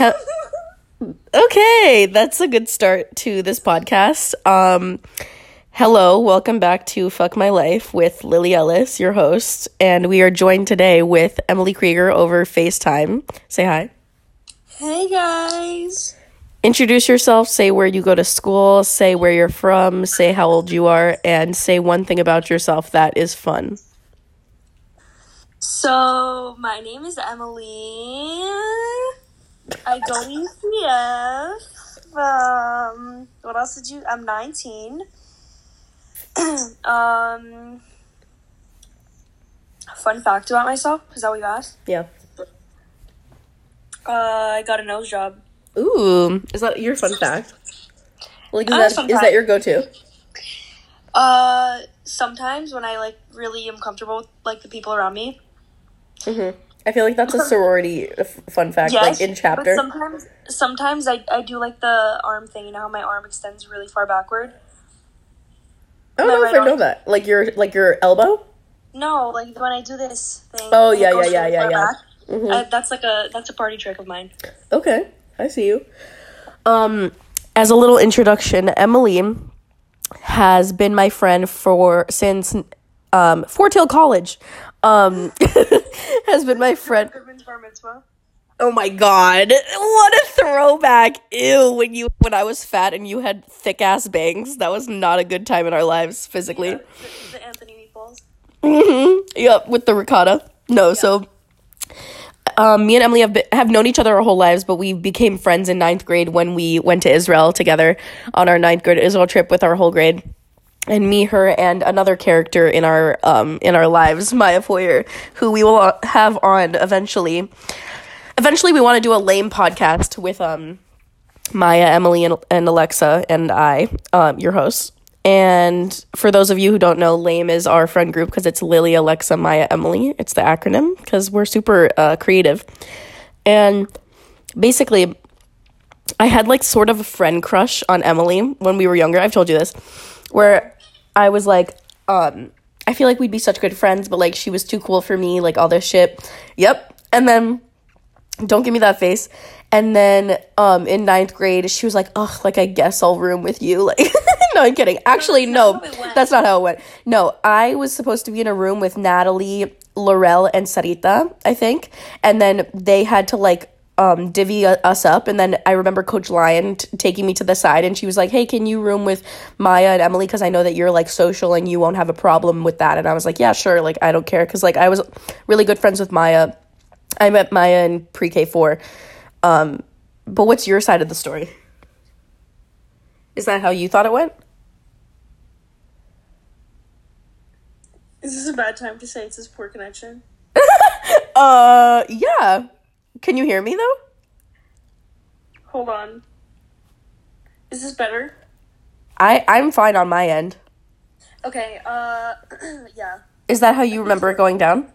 Okay, that's a good start to this podcast. Um, hello, welcome back to Fuck My Life with Lily Ellis, your host, and we are joined today with Emily Kriger over FaceTime. Say hi. Hey guys. Introduce yourself, say where you go to school, say where you're from, say how old you are, and say one thing about yourself that is fun. So my name is Emily. I go to UCF. Um, what else did you? I'm 19. um, fun fact about myself. Is that what you asked? Yeah. Uh, I got a nose job. Ooh, is that your fun fact? Like, is, Uh, that, fun that your go to? Uh, sometimes when I like really am comfortable with like the people around me. Mm-hmm. I feel like that's a sorority f- fun fact, like in chapter. sometimes, sometimes I, I do like the arm thing. You know how my arm extends really far backward. I don't know if right I know that. Like your like your elbow. No, like when I do this thing. Oh, yeah, yeah, yeah, yeah, yeah. Mhm. I, that's like a that's a party trick of mine. Okay, I see you. Um, as a little introduction, Emily has been my friend for since um Fort Hill College. Um, has been my friend. Goodman's bar mitzvah. Oh my god, what a throwback! Ew, when you when I was fat and you had thick ass bangs, that was not a good time in our lives physically. The, the Anthony meatballs. hmm Yep, with the ricotta. No, so um, me and Emily have been, have known each other our whole lives, but we became friends in ninth grade when we went to Israel together on our ninth grade Israel trip with our whole grade. And me, her, and another character in our um in our lives, Maya Foyer, who we will have on eventually. Eventually, we want to do a lame podcast with um Maya, Emily, and, and Alexa, and I, um, your hosts. And for those of you who don't know, LAME is our friend group because it's Lily, Alexa, Maya, Emily. It's the acronym because we're super uh, creative. And basically, I had like sort of a friend crush on Emily when we were younger. I've told you this, where I was like, um, I feel like we'd be such good friends, but like she was too cool for me, like all this shit. Yep. And then don't give me that face. And then um in ninth grade, she was like, "Ugh, like I guess I'll room with you." Like, no, I'm kidding. Actually, no, how it went. that's not how it went. No, I was supposed to be in a room with Natalie, Laurel, and Sarita, I think, and then they had to like um divvy us up. And then I remember Coach Lyon t- taking me to the side, and she was like, "Hey, can you room with Maya and Emily? Because I know that you're like social and you won't have a problem with that." And I was like, "Yeah, sure. Like, I don't care." Because like I was really good friends with Maya. I met Maya in pre K four. Um, but what's your side of the story? Is that how you thought it went? Is this a bad time to say it's this poor connection? Uh, yeah. Can you hear me though? Hold on. Is this better? I I'm fine on my end. Okay. Uh, yeah. Is that how you remember it going down?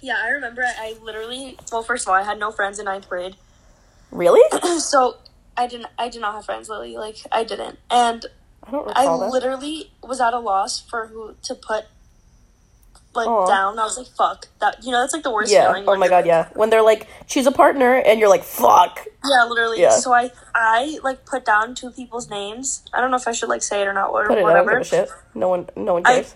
Yeah, I remember. I, I literally. Well, first of all, I had no friends in ninth grade. Really? so I didn't I did not have friends, Lily. Like I didn't. And I I literally was at a loss for who to put like Aw. down. I was like, fuck. That you know, that's like the worst Yeah. feeling. Oh my god, yeah. When they're like, choose a partner, and you're like, fuck. Yeah, literally. Yeah. So I I like put down two people's names. I don't know if I should like say it or not or Put it. I whatever. No one. No one I cares.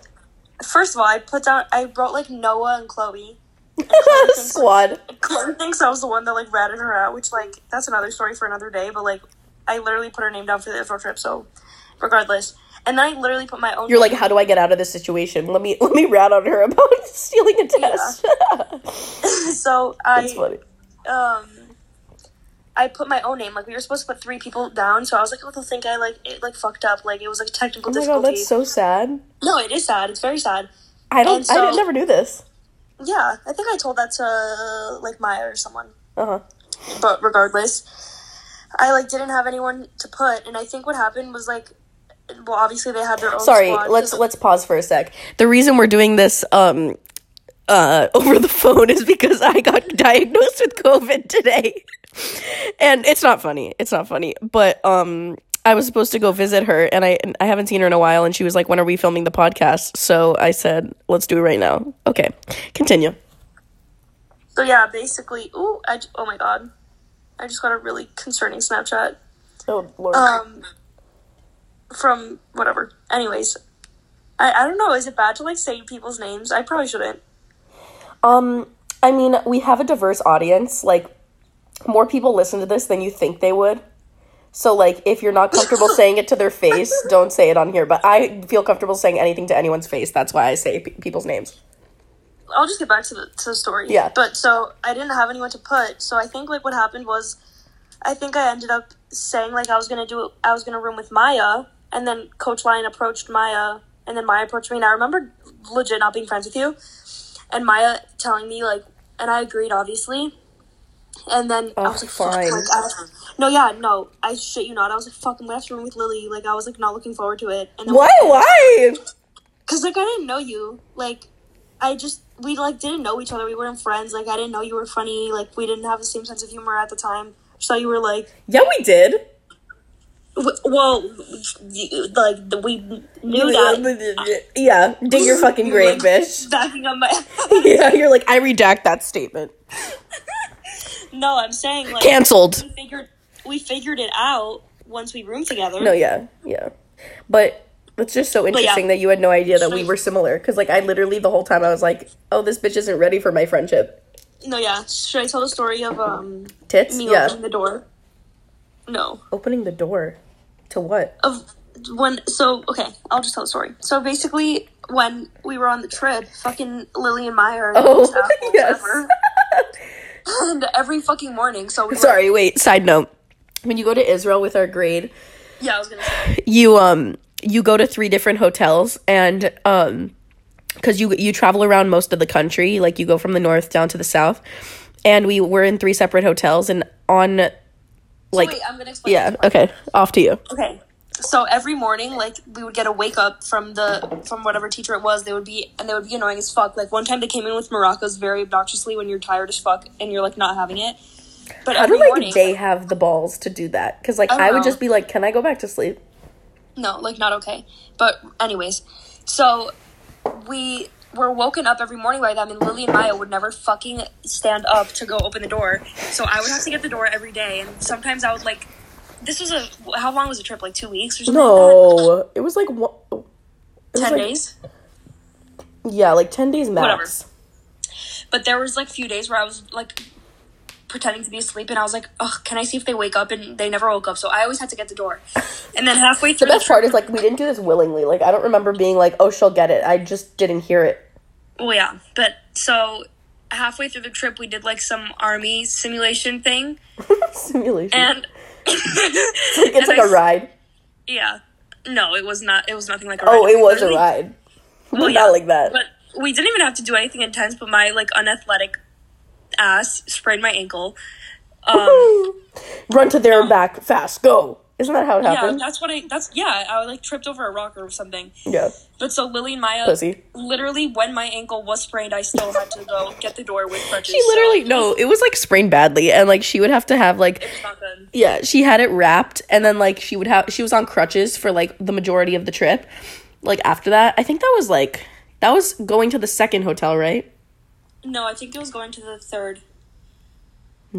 first of all I put down I wrote like Noah and Chloe. And Chloe thinks, Squad. Chloe thinks I was the one that like ratted her out, which like that's another story for another day. But like I literally put her name down for the Israel trip. So regardless, and then I literally put my own. You're like, how do I get out of this situation? Let me let me rat on her about stealing a test. so I That's funny. um I put my own name. Like we were supposed to put three people down, so I was like, "Oh, they'll think I like it like fucked up. Like it was like a technical Oh my god, difficulty." that's so sad. no, it is sad. It's very sad. I don't. So- I didn't- never knew this. Yeah, I think I told that to like Maya or someone. Uh huh. But regardless, I like didn't have anyone to put, and I think what happened was like, well, obviously they had their own. Sorry, squad, let's 'cause- let's pause for a sec. The reason we're doing this um uh over the phone is because I got diagnosed with COVID today. And it's not funny. It's not funny. But um I was supposed to go visit her and I and I haven't seen her in a while and she was like when are we filming the podcast? So I said, let's do it right now. Okay. Continue. So yeah, basically, ooh, I j- oh my god, I just got a really concerning Snapchat. Oh lord. Um, from whatever. Anyways, I I don't know. Is it bad to like say people's names? I probably shouldn't. Um, I mean, we have a diverse audience. Like, more people listen to this than you think they would. So, like, if you're not comfortable saying it to their face, don't say it on here. But I feel comfortable saying anything to anyone's face. That's why I say pe- people's names. I'll just get back to the to the story. Yeah. But so I didn't have anyone to put. So I think like what happened was, I think I ended up saying like I was gonna do I was gonna room with Maya, and then Coach Lyon approached Maya, and then Maya approached me, and I remember legit not being friends with you, and Maya telling me like, and I agreed obviously, and then I Oh, was like, fuck, fine. like, I, no, yeah, no, I shit you not, I was like, fuck, I'm gonna have to room with Lily, like I was like not looking forward to it, and then Why? Why? Cause like I didn't know you. Like I just we like didn't know each other. We weren't friends. Like I didn't know you were funny. Like we didn't have the same sense of humor at the time. Thought you were like Yeah, we did. Well, like we knew that. Yeah, dig your fucking grave, bitch. Backing up my. Yeah, you're like, I redact that statement. no, I'm saying like Cancelled. we figured we figured it out once we roomed together. No, yeah, yeah. But it's just so interesting that you had no idea that we were similar. Because, like, I literally the whole time I was like, oh, this bitch isn't ready for my friendship. No, yeah. Should I tell the story of um Tits? me Yeah. opening the door? No. Opening the door. To what? of when so okay i'll just tell the story so basically when we were on the trip fucking lily and maya Oh, yes. ever. and every fucking morning so we were, Sorry, wait, side note. When you go to Israel with our grade, yeah i was gonna say you um you go to three different hotels and um because you you travel around most of the country like you go from the north down to the south and we were in three separate hotels and on like wait i'm gonna explain. yeah okay off to you. Okay so every morning like we would get a wake up from the from whatever teacher it was. They would be and they would be annoying as fuck. Like one time they came in with maracas very obnoxiously when you're tired as fuck and you're like not having it. But how every do like morning they have the balls to do that? Because like I i would know. just be like can i go back to sleep? No, like not okay. But anyways, so we were woken up every morning by them, and Lily and Maya would never fucking stand up to go open the door. So I would have to get the door every day, and sometimes I would like. This was a how long was the trip? Like two weeks or something. Like no it was like one, it was ten like- days. yeah like 10 days max Whatever. But there was like few days where I was like pretending to be asleep, and I was like, "Oh, can I see if they wake up?" And they never woke up, so I always had to get the door. And then halfway through, the best part is like we didn't do this willingly like i don't remember being like oh she'll get it i just didn't hear it Well, yeah, but so halfway through the trip, we did like some army simulation thing, simulation and it's and like I a ride Yeah, no, it was not. It was nothing like a. oh ride. it was a ride Well, not yeah, like that But we didn't even have to do anything intense. But my like unathletic ass sprained my ankle. Um, Run to there and back fast. Go. Isn't that how it happened? yeah, that's what I. That's yeah. I like tripped over a rock or something. Yeah. But so Lily and Maya, Pussy. literally, when my ankle was sprained, I still had to go get the door with crutches. She literally so no, it was like sprained badly, and like she would have to have like It was not good. yeah, she had it wrapped, and then like she would have she was on crutches for like the majority of the trip. Like after that, I think that was like that was going to the second hotel, right? No, I think it was going to the third.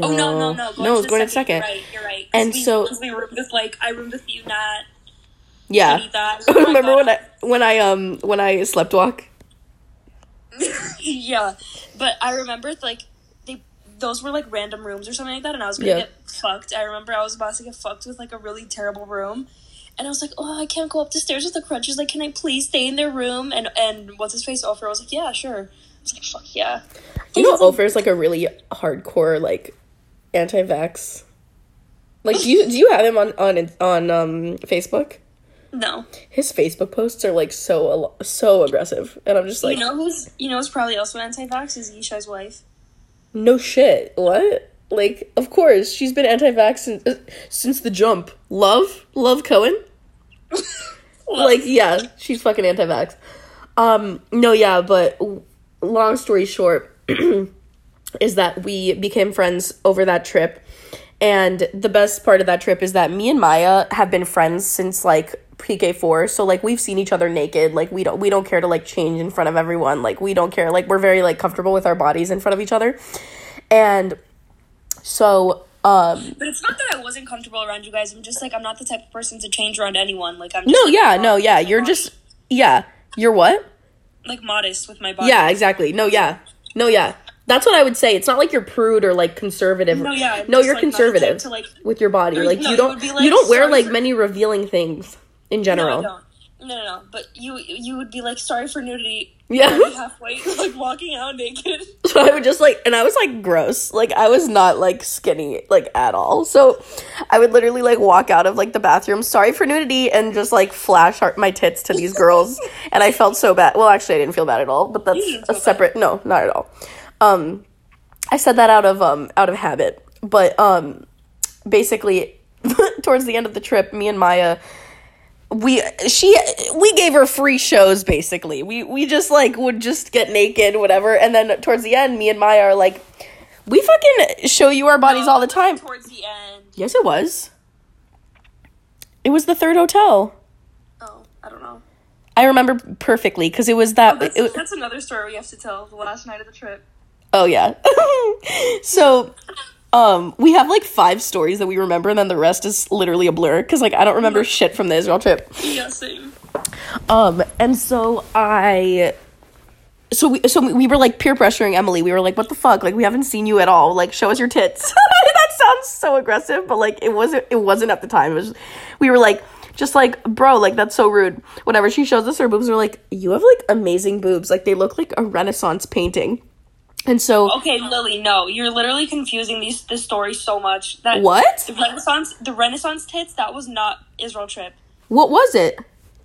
Oh no, no, no! no, it was going to the second. You're right. You're right. And we, so- we roomed with like I roomed with you, Nat. Yeah. Oh Remember when I when I um when I slept walk? yeah, but I remember like they those were like random rooms or something like that, and I was gonna Yeah. get fucked. I remember I was about to get fucked with like a really terrible room, and I was like, oh, I can't go up the stairs with the crutches. Like, can I please stay in their room? And and what's his face? Ofer was like, yeah, sure. Like, fuck yeah. You know, Ofer is like a really hardcore like anti-vax. Like, do you do you have him on on on um Facebook? No, His Facebook posts are like so so aggressive, and I'm just like, you know who's you know who's probably also anti-vax is Yishai's wife. no shit, what? Like, of course, she's been anti-vax since, uh, since the jump. Love, love Cohen. like, yeah, she's fucking anti-vax. Um, no, yeah, but long story short, is that we became friends over that trip. And the best part of that trip is that me and Maya have been friends since like PK4. So like we've seen each other naked. Like we don't we don't care to like change in front of everyone. Like we don't care. Like we're very like comfortable with our bodies in front of each other. And so Um, But it's not that I wasn't comfortable around you guys. I'm just like I'm not the type of person to change around anyone. Like I'm. Just, no, like, yeah, no, yeah. You're just yeah. You're what? Like modest with my body. Yeah, exactly. No, yeah. No, yeah. That's what I would say. It's not like you're prude or like conservative. No, yeah, No, you're like, not the type conservative to, like- with your body. Like No, you don't would you don't wear like many revealing things in No, general. I don't. No, no, no. But you, you would be like, sorry for nudity. Yeah. halfway, like walking out naked. So I would just like, and I was like gross. Like I was not like skinny like at all. So I would literally like walk out of like the bathroom, sorry for nudity, and just like flash my tits to these girls. and I felt so bad. Well, actually, I didn't feel bad at all. But that's a feel bad. separate. No, not at all. Um, I said that out of um out of habit. But um, basically, towards the end of the trip, me and Maya we she we gave her free shows basically we we just like would just get naked whatever and then towards the end me and maya are like we fucking show you our bodies all the time Towards the end. yes it was it was the third hotel Oh, I don't know. i remember perfectly because it was that oh, That's, it, that's another story we have to tell. The last night of the trip. oh yeah so um we have like five stories that we remember and then the rest is literally a blur because like i don't remember shit from the israel trip Yeah, same. Um, and so I, so we, so we were like peer pressuring Emily. We were like, "What the fuck? Like, we haven't seen you at all. Like, show us your tits." that sounds so aggressive, but like, it wasn't. It wasn't at the time. It was. We were like, just like, bro, like that's so rude. Whenever she shows us her boobs, we're like, "You have like amazing boobs. Like, they look like a Renaissance painting." And so, Okay, Lily, no, you're literally confusing these this story so much. That what? the Renaissance the Renaissance tits that was not Israel trip. What was it?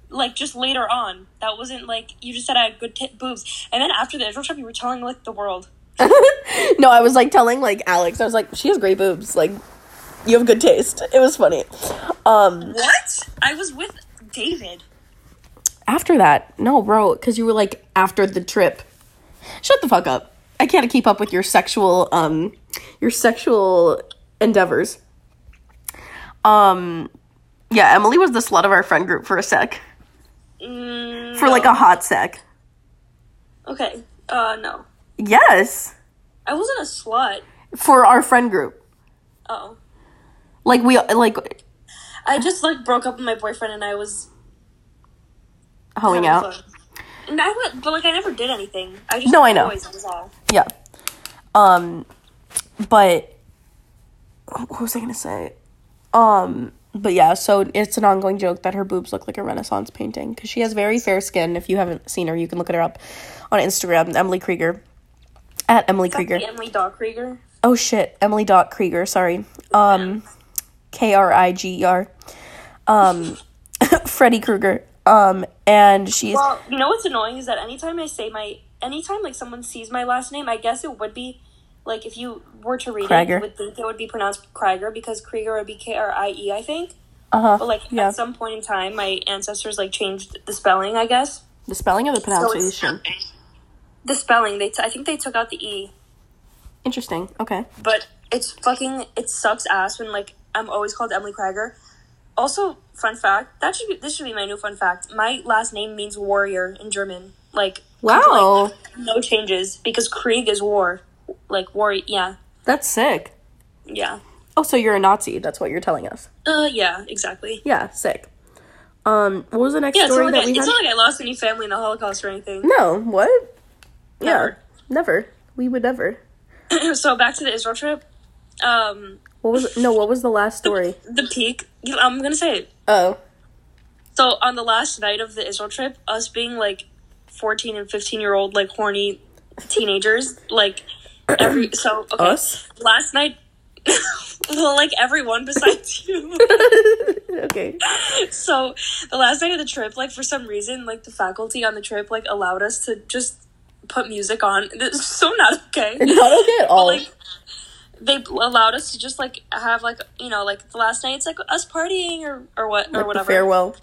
Like just later on, that wasn't like you just said I had good tit boobs, and then after the Israel trip, you were telling like the world. no, I was like telling like Alex. I was like, she has great boobs. Like, you have good taste. It was funny. Um. What? I was with David. after that no bro because you were like after the trip shut the fuck up i can't keep up with your sexual um your sexual endeavors. Um yeah emily was the slut of our friend group for a sec. Mm, for like a hot sec. Okay. Uh, no, yes. I wasn't a slut. for our friend group. Oh, like we like I just like broke up with my boyfriend, and I was hoeing out. fun. I went, but like I never did anything. I just No, I know. Boys, that was all. yeah. Um but what was i gonna say? Um but yeah so it's an ongoing joke that her boobs look like a renaissance painting because she has very fair skin. If you haven't seen her you can look her up on instagram emily kriger. At emily kriger. Emily Dot Kriger. oh shit. Emily dot kriger sorry. Um k-r-i-g-e-r um freddy krueger um and she's Well, you know what's annoying is that anytime I say my, anytime like someone sees my last name, I guess it would be like if you were to read it, Krieger. you would think it would be pronounced Krieger because Krieger would be K R I E, I think. uh-huh But like yeah at some point in time, my ancestors like changed the spelling, I guess. the spelling of the So pronunciation The spelling, they t- I think they took out the E. interesting okay but it's fucking it sucks ass when like I'm always called Emily Krieger. Also, fun fact that should be this should be my new fun fact. My last name means warrior in German. Like wow like, no changes because Krieg is war, like war. Yeah, that's sick yeah, oh so you're a nazi that's what you're telling us uh, yeah, exactly. Yeah, sick. Um, what was the next Yeah, it's story like that I, we it's had? not like I lost any family in the Holocaust or anything. no, what? Yeah, Never. never. We would never. so back to the Israel trip. Um, What was no? What was the last story? the peak. I'm gonna say it. Oh, So on the last night of the Israel trip, us being like fourteen and fifteen year old like horny teenagers, like every so okay. us? Last night well like everyone besides you. okay. so the last night of the trip, like for some reason, like the faculty on the trip like allowed us to just put music on. It's so not okay. Not okay at But, all. like they allowed us to just like have like you know like the last night it's like us partying or or what or Like whatever. farewell.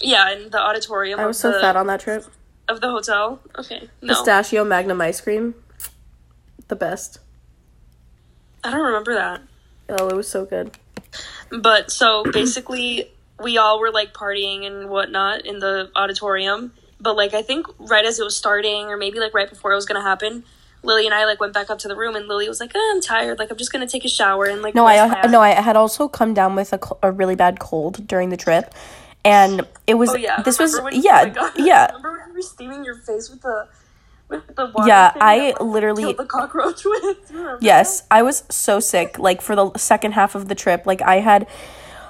Yeah, in the auditorium. I was so the, fat on that trip. of the hotel. Okay, no, Pistachio Magnum ice cream, the best. I don't remember that. Oh, it was so good. But so basically, we all were like partying and whatnot in the auditorium. But like, I think right as it was starting, or maybe like right before it was gonna happen, Lily and I like went back up to the room, and Lily was like, oh, "I'm tired. Like I'm just gonna take a shower and like." No, I no, I had also come down with a, a really bad cold during the trip, and it was Oh yeah. this was when- yeah oh yeah Remember when you were steaming your face with the with the water? yeah. I that, like, literally the cockroach with. Do you remember Yes, I was so sick. Like for the second half of the trip, like I had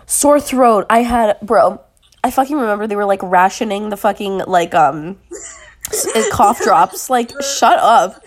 sore throat. I had bro. I fucking remember they were like rationing the fucking like um cough drops. Like shut up.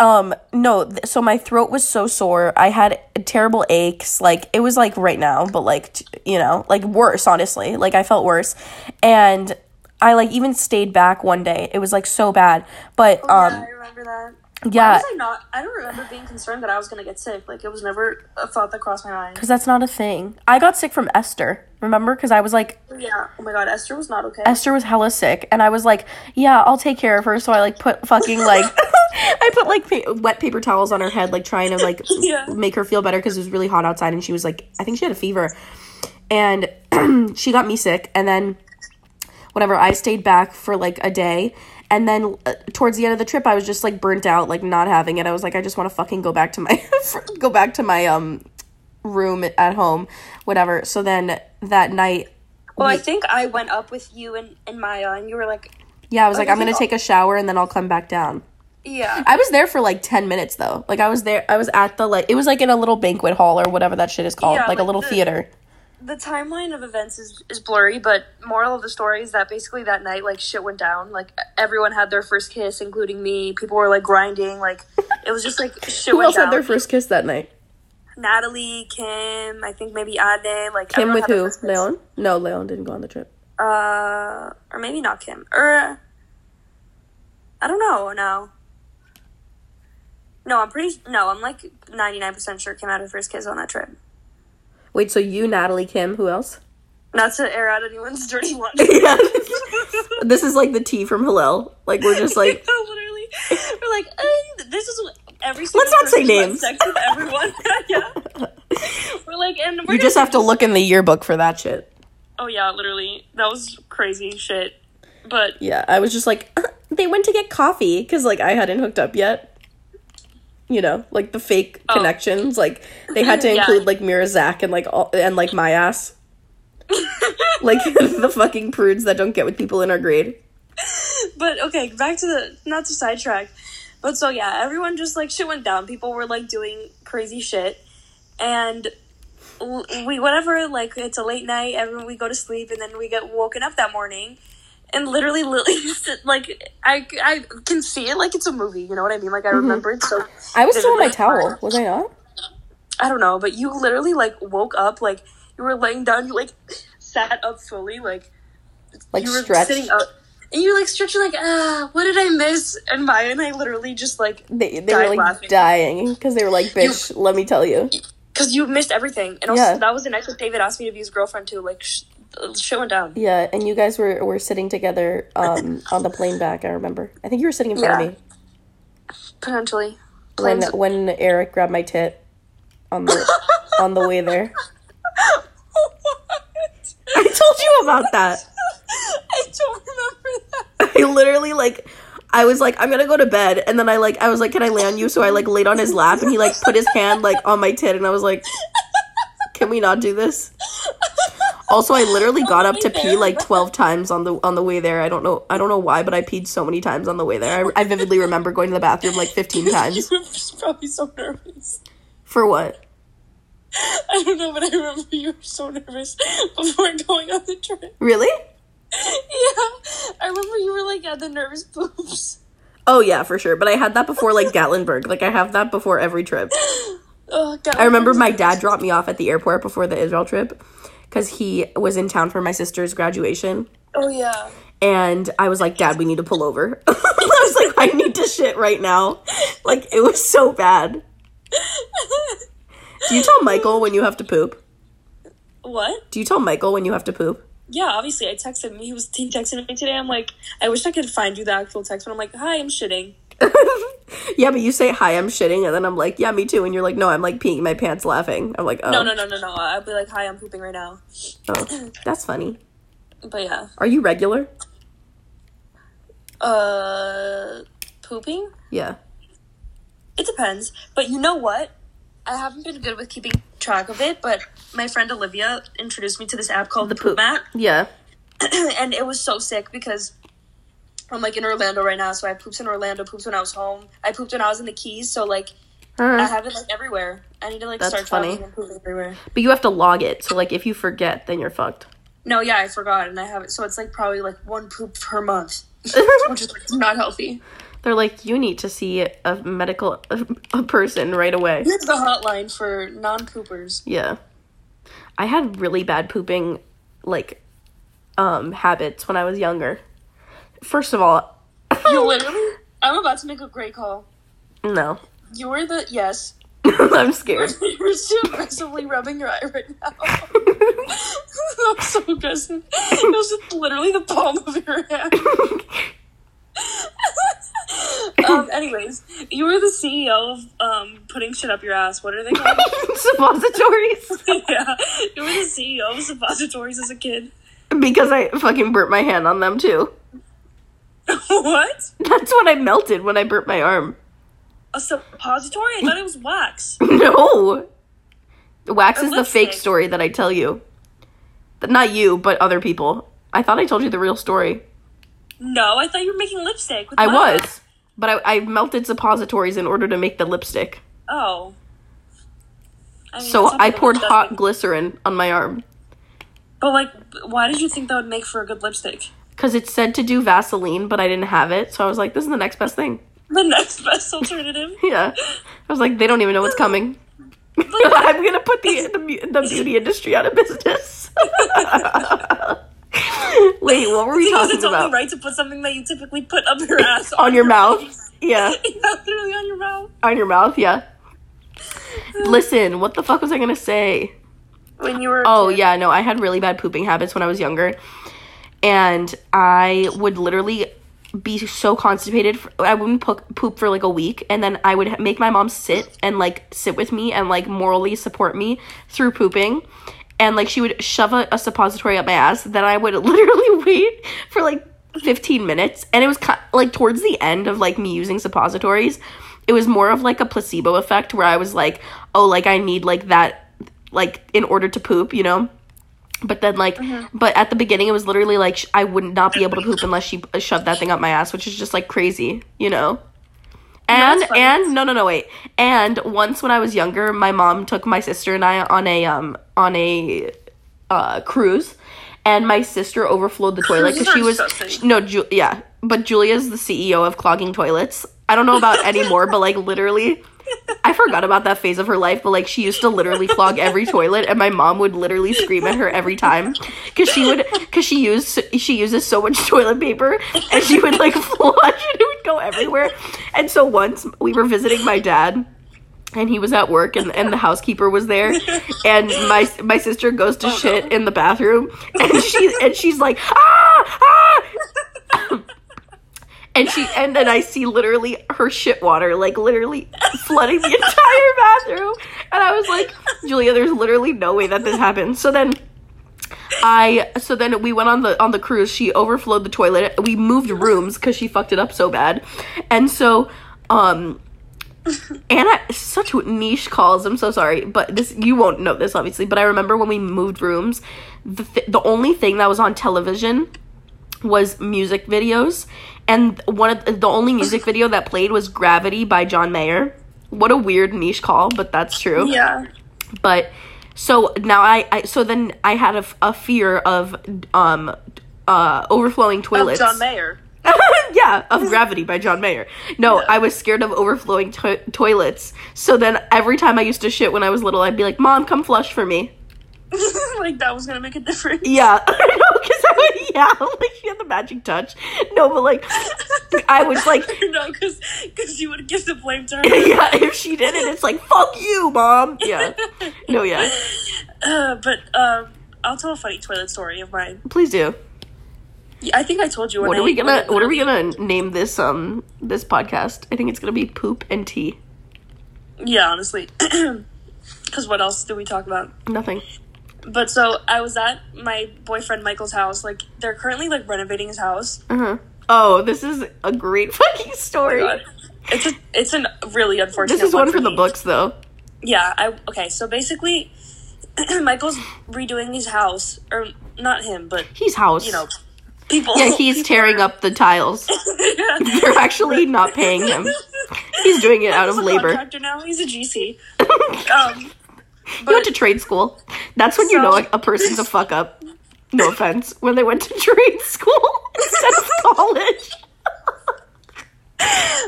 Um no, th- so my throat was so sore. I had terrible aches. Like it was like right now, but like t- you know, like worse honestly. Like I felt worse. And I like even stayed back one day. It was like so bad. But that? um yeah, I remember that. Yeah, Why was I not? I don't remember being concerned that I was gonna get sick. Like it was never a thought that crossed my mind. Because that's not a thing. I got sick from Esther. Remember? Because I was like, oh, Yeah. Oh my god, Esther was not okay. Esther was hella sick, and I was like, yeah, I'll take care of her. So I like put fucking like, I put like pa- wet paper towels on her head, like trying to like Yeah. make her feel better because it was really hot outside, and she was like, I think she had a fever, and she got me sick, and then whatever, I stayed back for like a day. And then uh, towards the end of the trip, I was just like burnt out, like not having it. I was like, I just want to fucking go back to my go back to my um room at home, whatever. So then that night, well, I think I went up with you and, and Maya, and you were like, yeah, I was like, I'm gonna take a shower and then I'll come back down. yeah. I was there for like ten minutes though. Like I was there, I was at the like it was like in a little banquet hall or whatever that shit is called, Yeah, like a little the- theater. The timeline of events is, is blurry, but moral of the story is that basically that night, like shit went down. Like everyone had their first kiss, including me. People were like grinding. Like it was just like shit Who else down. had their first kiss that night? Natalie, Kim, I think maybe Ade. Like Kim with who? Leon? No, Leon didn't go on the trip. Uh, or maybe not Kim. Or I don't know. No. No, I'm pretty. No, I'm like 99% sure Kim had her first kiss on that trip. Wait, so you, Natalie, Kim, who else? Not to air out anyone's dirty laundry. yeah. this is like the tea from Hillel. Like we're just like literally, we're like, and this is what every. Single Let's not say person who had names. Sex with everyone. yeah. We're like, and we're you just have to look in the yearbook for that shit. Oh yeah, literally, that was crazy shit. But Yeah, I was just like, "Uh, they went to get coffee because like I hadn't hooked up yet. You know, like the fake Oh. connections. Like they had to Yeah. include like Mira Zach and like all and like my ass. like the fucking prudes that don't get with people in our grade. but okay, back to the not to sidetrack. But so yeah, everyone just like shit went down. People were like doing crazy shit, and we whatever like it's a late night. Everyone we go to sleep, and then we get woken up that morning, and literally Lily like I I can see it like it's a movie. You know what I mean? Like I remember it so. I was still in my towel, was I not? I don't know, but you literally like woke up like you were laying down. You like sat up fully like Like you were stretched. sitting up. And you're like stretching, like, ah, what did I miss? And Maya and I literally just like, They, they died were like laughing. dying because they were like, bitch, let me tell you. because you missed everything. And also, Yeah. that was the night that David asked me to be his girlfriend too. Like, sh- shit went down. Yeah, and you guys were, were sitting together um, on the plane back, I remember. I think you were sitting in front Yeah. of me Potentially. when when Eric grabbed my tit on the on the way there. what? I told you about that. I don't remember that. I literally like I was like, I'm gonna go to bed and then I like I was like, Can I lay on you? So I like laid on his lap and he like put his hand like on my tit and I was like, Can we not do this? Also I literally got up to pee like twelve times on the on the way there. I don't know I don't know why, but I peed so many times on the way there. I, I vividly remember going to the bathroom like fifteen times. You were probably so nervous. For what? I don't know, but I remember you were so nervous before going on the trip. Really? Yeah, I remember you were like at the nervous poops. Oh yeah, for sure. But I had that before like Gatlinburg. Like I have that before every trip. Oh, God. I remember my dad dropped me off at the airport before the Israel trip because he was in town for my sister's graduation. Oh yeah. And I was like, Dad, we need to pull over. I was like, I need to shit right now. Like, it was so bad. Do you tell Michael when you have to poop? What? Do you tell Michael when you have to poop? Yeah, obviously, I texted him. He was he texted me today. I'm like, I wish I could find you the actual text, but I'm like, hi, I'm shitting. yeah, but you say, Hi, I'm shitting. And then I'm like, Yeah, me too. And you're like, No, I'm like peeing my pants laughing. I'm like, Oh, No, no, no, no, no. I'll be like, hi, I'm pooping right now. oh that's funny. But yeah, Are you regular? uh, pooping. Yeah. It depends. But you know what? I haven't been good with keeping track of it, but my friend Olivia introduced me to this app called the Poop Map. Yeah. and it was so sick because I'm like in Orlando right now, so I poops in Orlando, poops when I was home. I pooped when I was in the Keys, so like I Uh, have it like everywhere. I need to like That's start funny. and pooping everywhere. but you have to log it. So like if you forget, then you're fucked. No, yeah, I forgot, and I have it, so it's like probably like one poop per month, which is like, not healthy. They're like, you need to see a medical a person right away. Here's the hotline for non-poopers. Yeah. I had really bad pooping like um habits when I was younger. First of all, You literally. I'm about to make a great call. no. You were the yes. I'm scared. You're so aggressively rubbing your eye right now. I'm so aggressive. It was just literally the palm of your hand. um. Anyways, you were the CEO of um putting shit up your ass. What are they called? Suppositories. yeah, you were the CEO of suppositories as a kid. because I fucking burnt my hand on them too. what? That's what I melted when I burnt my arm. A suppository? I thought it was wax. No. Wax A is the fake story that I tell you. Not you, but other people. I thought I told you the real story. No, I thought you were making lipstick. With I Maya. was. But I, I melted suppositories in order to make the lipstick. Oh. I mean, So I poured hot glycerin on my arm. But like, why did you think that would make for a good lipstick? Because it said to do Vaseline, but I didn't have it. So I was like, this is the next best thing. The next best alternative. Yeah. I was like, they don't even know what's coming. I'm going to put the, the, the beauty industry out of business. Wait, what were we Because talking it's only about? right to put something that you typically put up your ass On your mouth? Yeah. yeah, literally on your mouth. On your mouth, yeah. Listen, what the fuck was I gonna say? When you were. Oh yeah, no, I had really bad pooping habits when I was younger, and I would literally be so constipated. I wouldn't poop, poop for like a week, and then I would make my mom sit and like sit with me and like morally support me through pooping. And like she would shove a, a suppository up my ass, then I would literally wait for like 15 minutes. And it was kind like towards the end of like me using suppositories, it was more of like a placebo effect where I was like, oh, like I need like that, like in order to poop, you know? But then, like, but at the beginning, it was literally like sh- I would not be able to poop unless she shoved that thing up my ass, which is just like crazy, you know. And funny. and no no no wait. And once when I was younger, my mom took my sister and I on a um on a uh cruise, and my sister overflowed the toilet because she was disgusting. no Ju- yeah, but Julia's the CEO of clogging toilets. I don't know about anymore, but like literally. I forgot about that phase of her life, but like she used to literally clog every toilet, and my mom would literally scream at her every time because she would because she used she uses so much toilet paper, and she would like flush and it would go everywhere. And so once we were visiting my dad, and he was at work, and, and the housekeeper was there, and my my sister goes to shit in the bathroom, and she and she's like ah ah. And she and then I see literally her shit water like literally flooding the entire bathroom. And I was like, Julia, there's literally no way that this happened. So then I so then we went on the on the cruise. She overflowed the toilet. We moved rooms because she fucked it up so bad. And so um Anna such niche calls. I'm so sorry, but this you won't know this obviously. But I remember when we moved rooms, the th- the only thing that was on television was music videos, and one of the, the only music video that played was "Gravity" by John Mayer. What a weird niche call, but that's true. Yeah. But so now I, I so then I had a fear of um uh overflowing Of toilets. John Mayer. yeah, of Gravity by John Mayer. No, I was scared of overflowing to- toilets. So then every time I used to shit when I was little, I'd be like, "Mom, come flush for me." like that was gonna make a difference. Yeah, because yeah, like she had the magic touch. No, but like I was like, no, because because you would give the blame to her. yeah, if she did it, it's like fuck you, mom. Yeah, no, yeah, Uh, but um, I'll tell a funny toilet story of mine. please do. Yeah, I think I told you. What are I- we gonna What are we gonna name this um this podcast? I think it's gonna be poop and tea. Yeah, honestly. Because what else do we talk about? Nothing. But so I was at my boyfriend Michael's house. Like they're currently like renovating his house. Huh. Oh, this is a great fucking story. God. it's a it's a really unfortunate. This is one for the books, though. Yeah, I okay. So basically, Michael's redoing his house, or not him, but He's house. you know, people. Yeah, he's tearing up the tiles. They're actually not paying him. He's doing it out of labor. contractor now. He's a GC. um, He went to trade school. That's when you know a, person's a fuck up. No offense. When they went to trade school instead of college.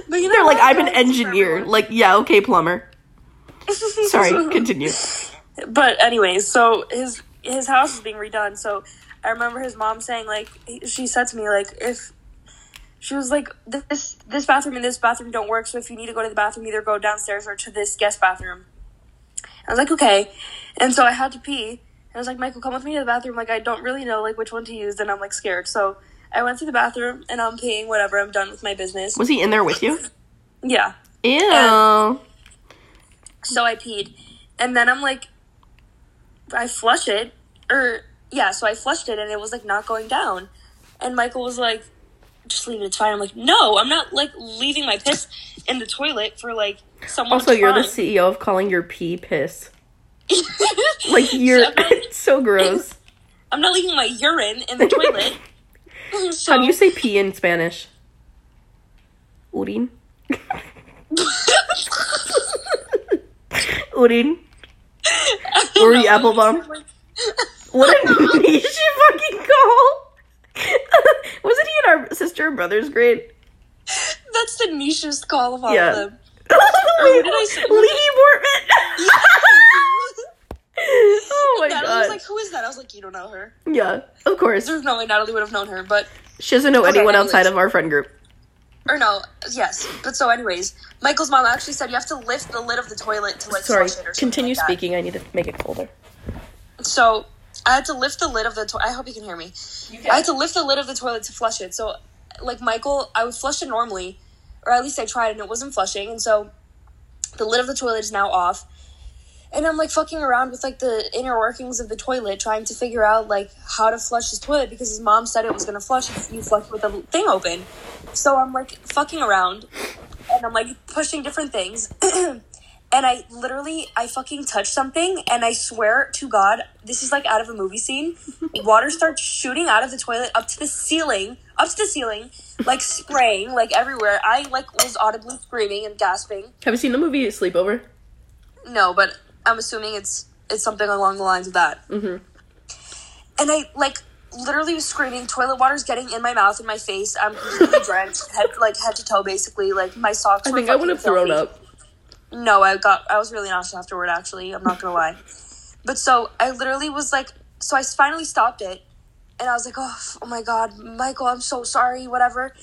but you know They're like. I'm an engineer. Like, yeah, okay, plumber. Sorry, continue. But anyways, so his his house is being redone. So I remember his mom saying like she said to me like if she was like this this bathroom and this bathroom don't work. So if you need to go to the bathroom, either go downstairs or to this guest bathroom. I was like okay, and so I had to pee. And I was like Michael, come with me to the bathroom. Like I don't really know like which one to use, and I'm like scared. So I went to the bathroom and I'm peeing. Whatever, I'm done with my business. Was he in there with you? Yeah. Ew. So I peed. And then I'm like, I flush it. Or, yeah, so I flushed it and it was like not going down. And Michael was like, just leave it, it's fine. I'm like, no, I'm not like leaving my piss in the toilet for like someone Also, you're the. CEO of calling your pee piss. Like, you're. So it's so gross. I'm not leaving my urine in the toilet. so, How do you say pee in Spanish? Urin. Urin. Uri Applebaum. What a niche fucking call. Wasn't he in our sister and brother's grade? That's the nichest call of all Yeah. of them. Wait, did I say- Lee oh my god. was like, who is that? I was like, you don't know her. yeah, of course. There's no way Natalie would have known her, but She doesn't know Okay, anyone anyways. outside of our friend group. Or no, yes. But so, anyways, Michael's mom actually said you have to lift the lid of the toilet to like Sorry, flush it or something continue like speaking. I need to make it colder. So I had to lift the lid of the toilet. I hope you can hear me. I had to lift the lid of the toilet to flush it. So, like Michael, I would flush it normally, or at least I tried, and it wasn't flushing. And so, the lid of the toilet is now off. And I'm like fucking around with like the inner workings of the toilet, trying to figure out like how to flush his toilet because his mom said it was gonna flush if you flush with the thing open. So I'm like fucking around, and I'm like pushing different things. and I literally I fucking touched something and I swear to God, this is like out of a movie scene. Water starts shooting out of the toilet up to the ceiling, up to the ceiling, like spraying like everywhere. I like was audibly screaming and gasping. Have you seen the movie Sleepover? No, but I'm assuming it's it's something along the lines of that. Mhm. And I like literally was screaming. Toilet water's getting in my mouth and my face. I'm completely drenched, head like head to toe, basically. Like my socks. I think I would have thrown up. No, I got I was really nauseous afterward. Actually, I'm not gonna lie. But so I literally was like, so I finally stopped it, and I was like, oh, oh my god, Michael, I'm so sorry, whatever.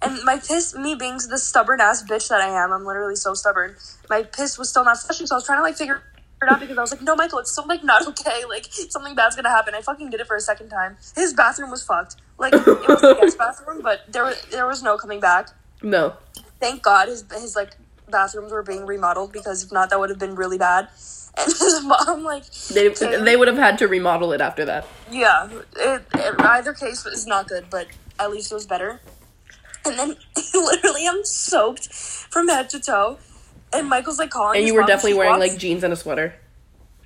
And my piss, me being the stubborn ass bitch that I am, I'm literally so stubborn. My piss was still not flushing, so I was trying to like figure it out because I was like, no, Michael, it's still like not okay. Like something bad's gonna happen. I fucking did it for a second time. His bathroom was fucked. Like it was the guest bathroom, but there was there was no coming back No. thank God his his like bathrooms were being remodeled because if not, that would have been really bad. And his mom, like, They, they would have had to remodel it after that. yeah, it, it, either case was not good, but at least it was better. And then literally, I'm soaked from head to toe. And Michael's like calling. And you were definitely wearing walks- like jeans and a sweater.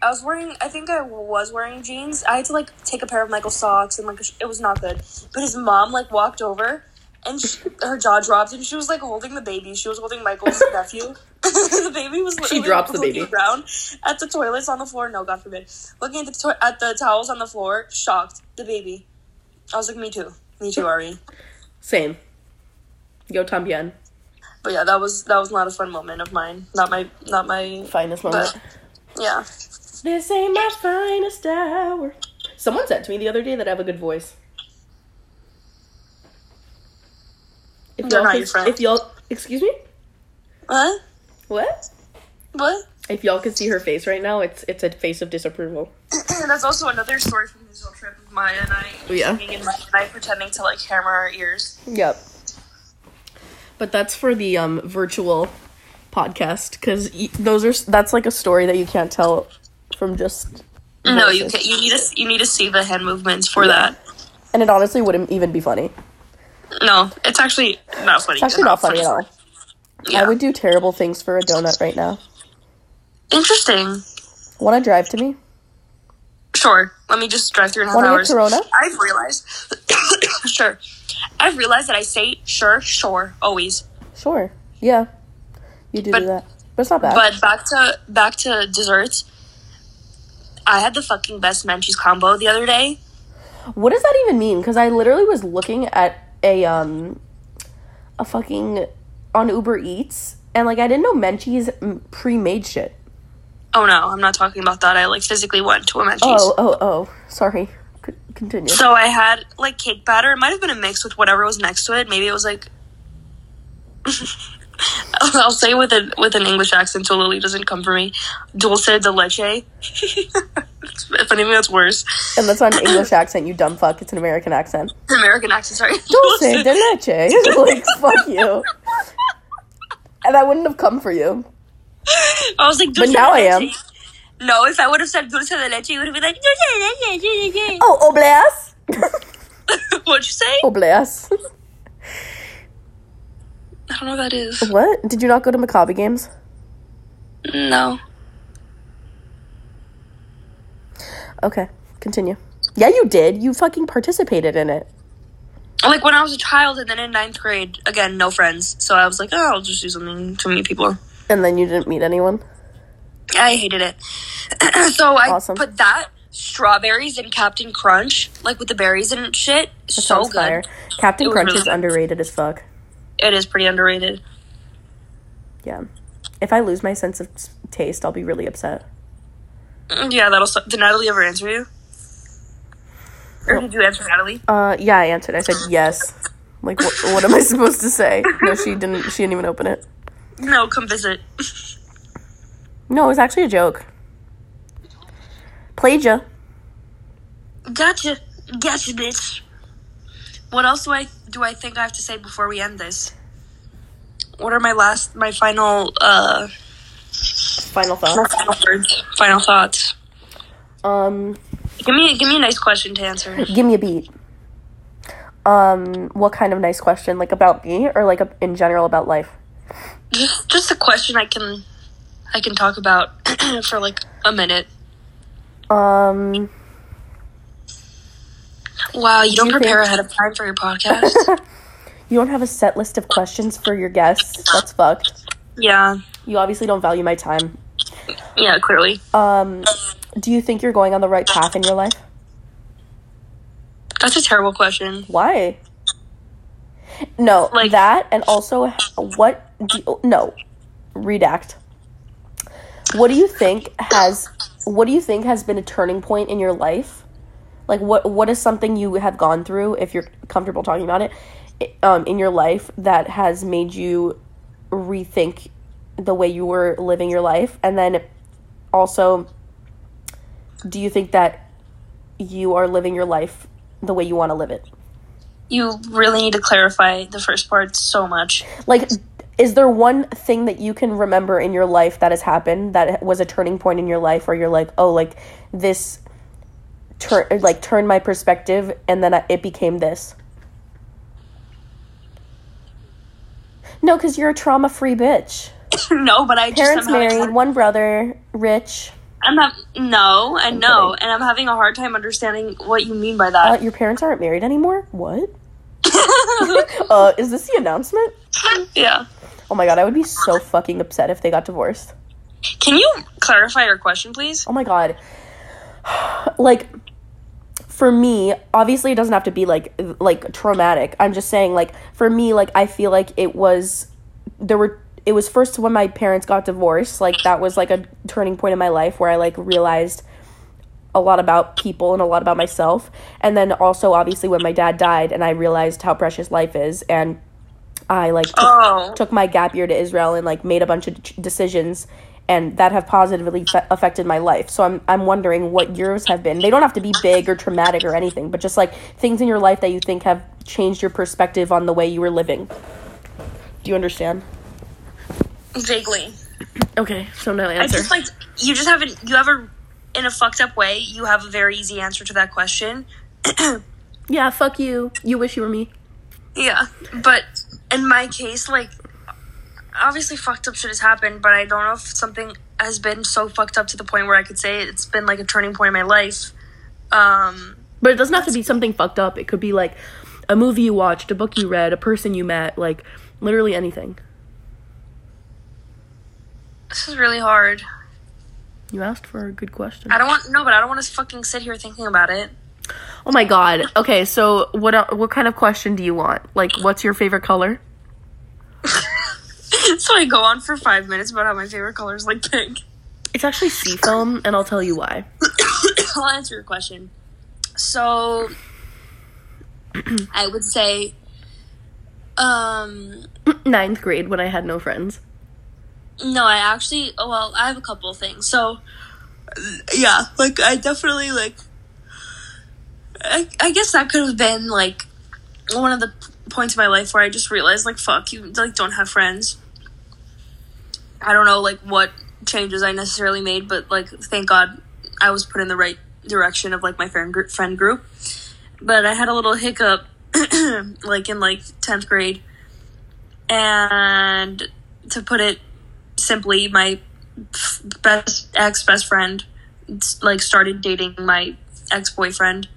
I was wearing. I think I was wearing jeans. I had to like take a pair of Michael's socks, and like it was not good. But his mom like walked over, and she, her jaw dropped, and she was like holding the baby. She was holding Michael's nephew. the baby was. literally, drops the baby. around at the toilets on the floor. No, God forbid. Looking at the to- at the towels on the floor, shocked. The baby. I was like, me too. Me too, Ari. Same. Yo tambien. But yeah, that was that was not a fun moment of mine. Not my not my. Finest moment. But yeah. This ain't my finest hour. Someone said to me the other day that I have a good voice. If They're y'all, not your friends. if y'all, excuse me, What? what? What? If y'all could see her face right now, it's it's a face of disapproval. And that's also another story from this little trip with Maya and I Oh, yeah? singing in my and I pretending to like hammer our ears. Yep. But that's for the um virtual podcast because y- those are that's like a story that you can't tell from just. No, you can You need to you need to see the hand movements for that. And it honestly wouldn't even be funny. No, it's actually not funny. It's actually not funny at all. Yeah. I would do terrible things for a donut right now. Interesting. Want to drive to me? Sure. Let me just drive and a half Want to get hours. Corona? I've realized. sure. I've realized that I say sure, sure, always. Sure. Yeah. You do But- do that. But it's not bad. But back to back to desserts. I had the fucking best Menchie's combo the other day. What does that even mean? Because I literally was looking at a um a fucking on Uber Eats and like I didn't know Menchie's mm, pre-made shit. Oh no, I'm not talking about that. I like physically went to a Menchie's. Oh oh oh. Sorry. C- continue. So I had like cake batter. It might have been a mix with whatever was next to it. Maybe it was like. I'll say with a with an English accent so Lily doesn't come for me. Dulce de leche. if anything, that's worse. and that's not an English accent, you dumb fuck. It's an American accent. American accent. Sorry. Dulce de leche. like fuck you. And I wouldn't have come for you. I was like, dulce now I am. No, if I would have said dulce de leche, you would have been like dulce de leche. dulce de leche. Oh, oblas. What'd you say? oblas. I don't know what that is. What? Did you not go to Maccabi games? No. Okay, continue. Yeah, you did. You fucking participated in it. Like when I was a child and then in ninth grade, again, no friends. So I was like, oh, I'll just do something to meet people. And then you didn't meet anyone. I hated it. so I Awesome. put that, strawberries, and Captain Crunch, like with the berries and shit. so good. fire. Captain It Crunch really is good. underrated as fuck. It is pretty underrated. Yeah. If I lose my sense of taste, I'll be really upset. Mm, Yeah, that'll. su- Did Natalie ever answer you? Or did you answer Natalie? Uh, yeah, I answered. I said yes. Like, what, what am I supposed to say? No, she didn't. She didn't even open it. No, come visit. No, it was actually a joke. Plagia. Gotcha, gotcha, bitch. What else do I do? I think I have to say before we end this. What are my last, my final, uh, Final my thought. final words, final thoughts? Um, Give me, give me a nice question to answer. give me a beat. Um, what kind of nice question? Like about me, or like in general about life? just just a question I can I can talk about for like a minute. Um, Wow, you don't you prepare think- ahead of time for your podcast. you don't have a set list of questions for your guests. That's fucked. yeah, You obviously don't value my time. Yeah, clearly. Um, do you think you're going on the right path in your life? That's a terrible question. Why? No, Like- that and also what? Do, no, redact. What do you think has? What do you think has been a turning point in your life? Like what? What is something you have gone through, if you're comfortable talking about it, um, in your life that has made you rethink the way you were living your life, and then also, do you think that you are living your life the way you want to live it? You really need to clarify the first part so much. like is there one thing that you can remember in your life that has happened that was a turning point in your life where you're like oh like this turn like turned my perspective and then I- it became this no because you're a trauma-free bitch no, but I parents married one brother rich I'm not. No, I know, and I'm having a hard time understanding what you mean by uh, that. your parents aren't married anymore what uh is this the announcement yeah. oh my god i would be so fucking upset if they got divorced Can you clarify your question, please? Oh my god. Like for me, obviously it doesn't have to be like like traumatic. I'm just saying like for me like I feel like it was there were it was first when my parents got divorced, like that was like a turning point in my life where I like realized a lot about people and a lot about myself. And then also obviously when my dad died and I realized how precious life is and I like took, Oh, took my gap year to Israel and like made a bunch of decisions and that have positively fe- affected my life. So I'm I'm wondering what yours have been. They don't have to be big or traumatic or anything, but just like things in your life that you think have changed your perspective on the way you were living. Do you understand? Vaguely. Okay, so no answer. I just like you just haven't. You have a in a fucked up way. You have a very easy answer to that question. yeah, fuck you. You wish you were me. Yeah, but in my case, like obviously fucked up shit has happened, but I don't know if something has been so fucked up to the point where I could say it's been like a turning point in my life. Um, But it doesn't have to be something fucked up. It could be like a movie you watched, a book you read, a person you met, like literally anything. This is really hard. You asked for a good question. I don't want no, but I don't want to fucking sit here thinking about it. Oh my god. Okay, so what what kind of question do you want? Like what's your favorite color? so I go on for five minutes about how my favorite color is like pink. It's actually seafoam and I'll tell you why. I'll answer your question. So I would say um Ninth grade when I had no friends. No, I actually well, I have a couple of things. So yeah, like I definitely like I, I guess that could have been like one of the points in my life where I just realized like fuck you like don't have friends. I don't know like what changes I necessarily made, but like thank God I was put in the right direction of like my friend group, friend group. But I had a little hiccup like in like 10th grade. And to put it simply, my best ex best friend like started dating my ex boyfriend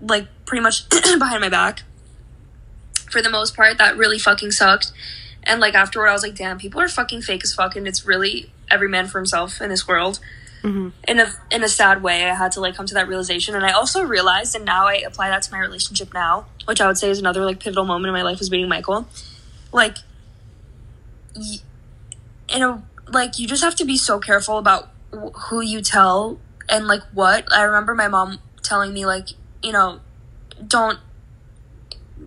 like pretty much behind my back. For the most part that really fucking sucked. And like afterward i was like damn people are fucking fake as fuck and it's really every man for himself in this world. Mm-hmm. In a in a sad way i had to like come to that realization. And i also realized and now i apply that to my relationship now which i would say is another like pivotal moment in my life was meeting michael. Like in a like you just have to be so careful about who you tell and like what. I remember my mom telling me like you know don't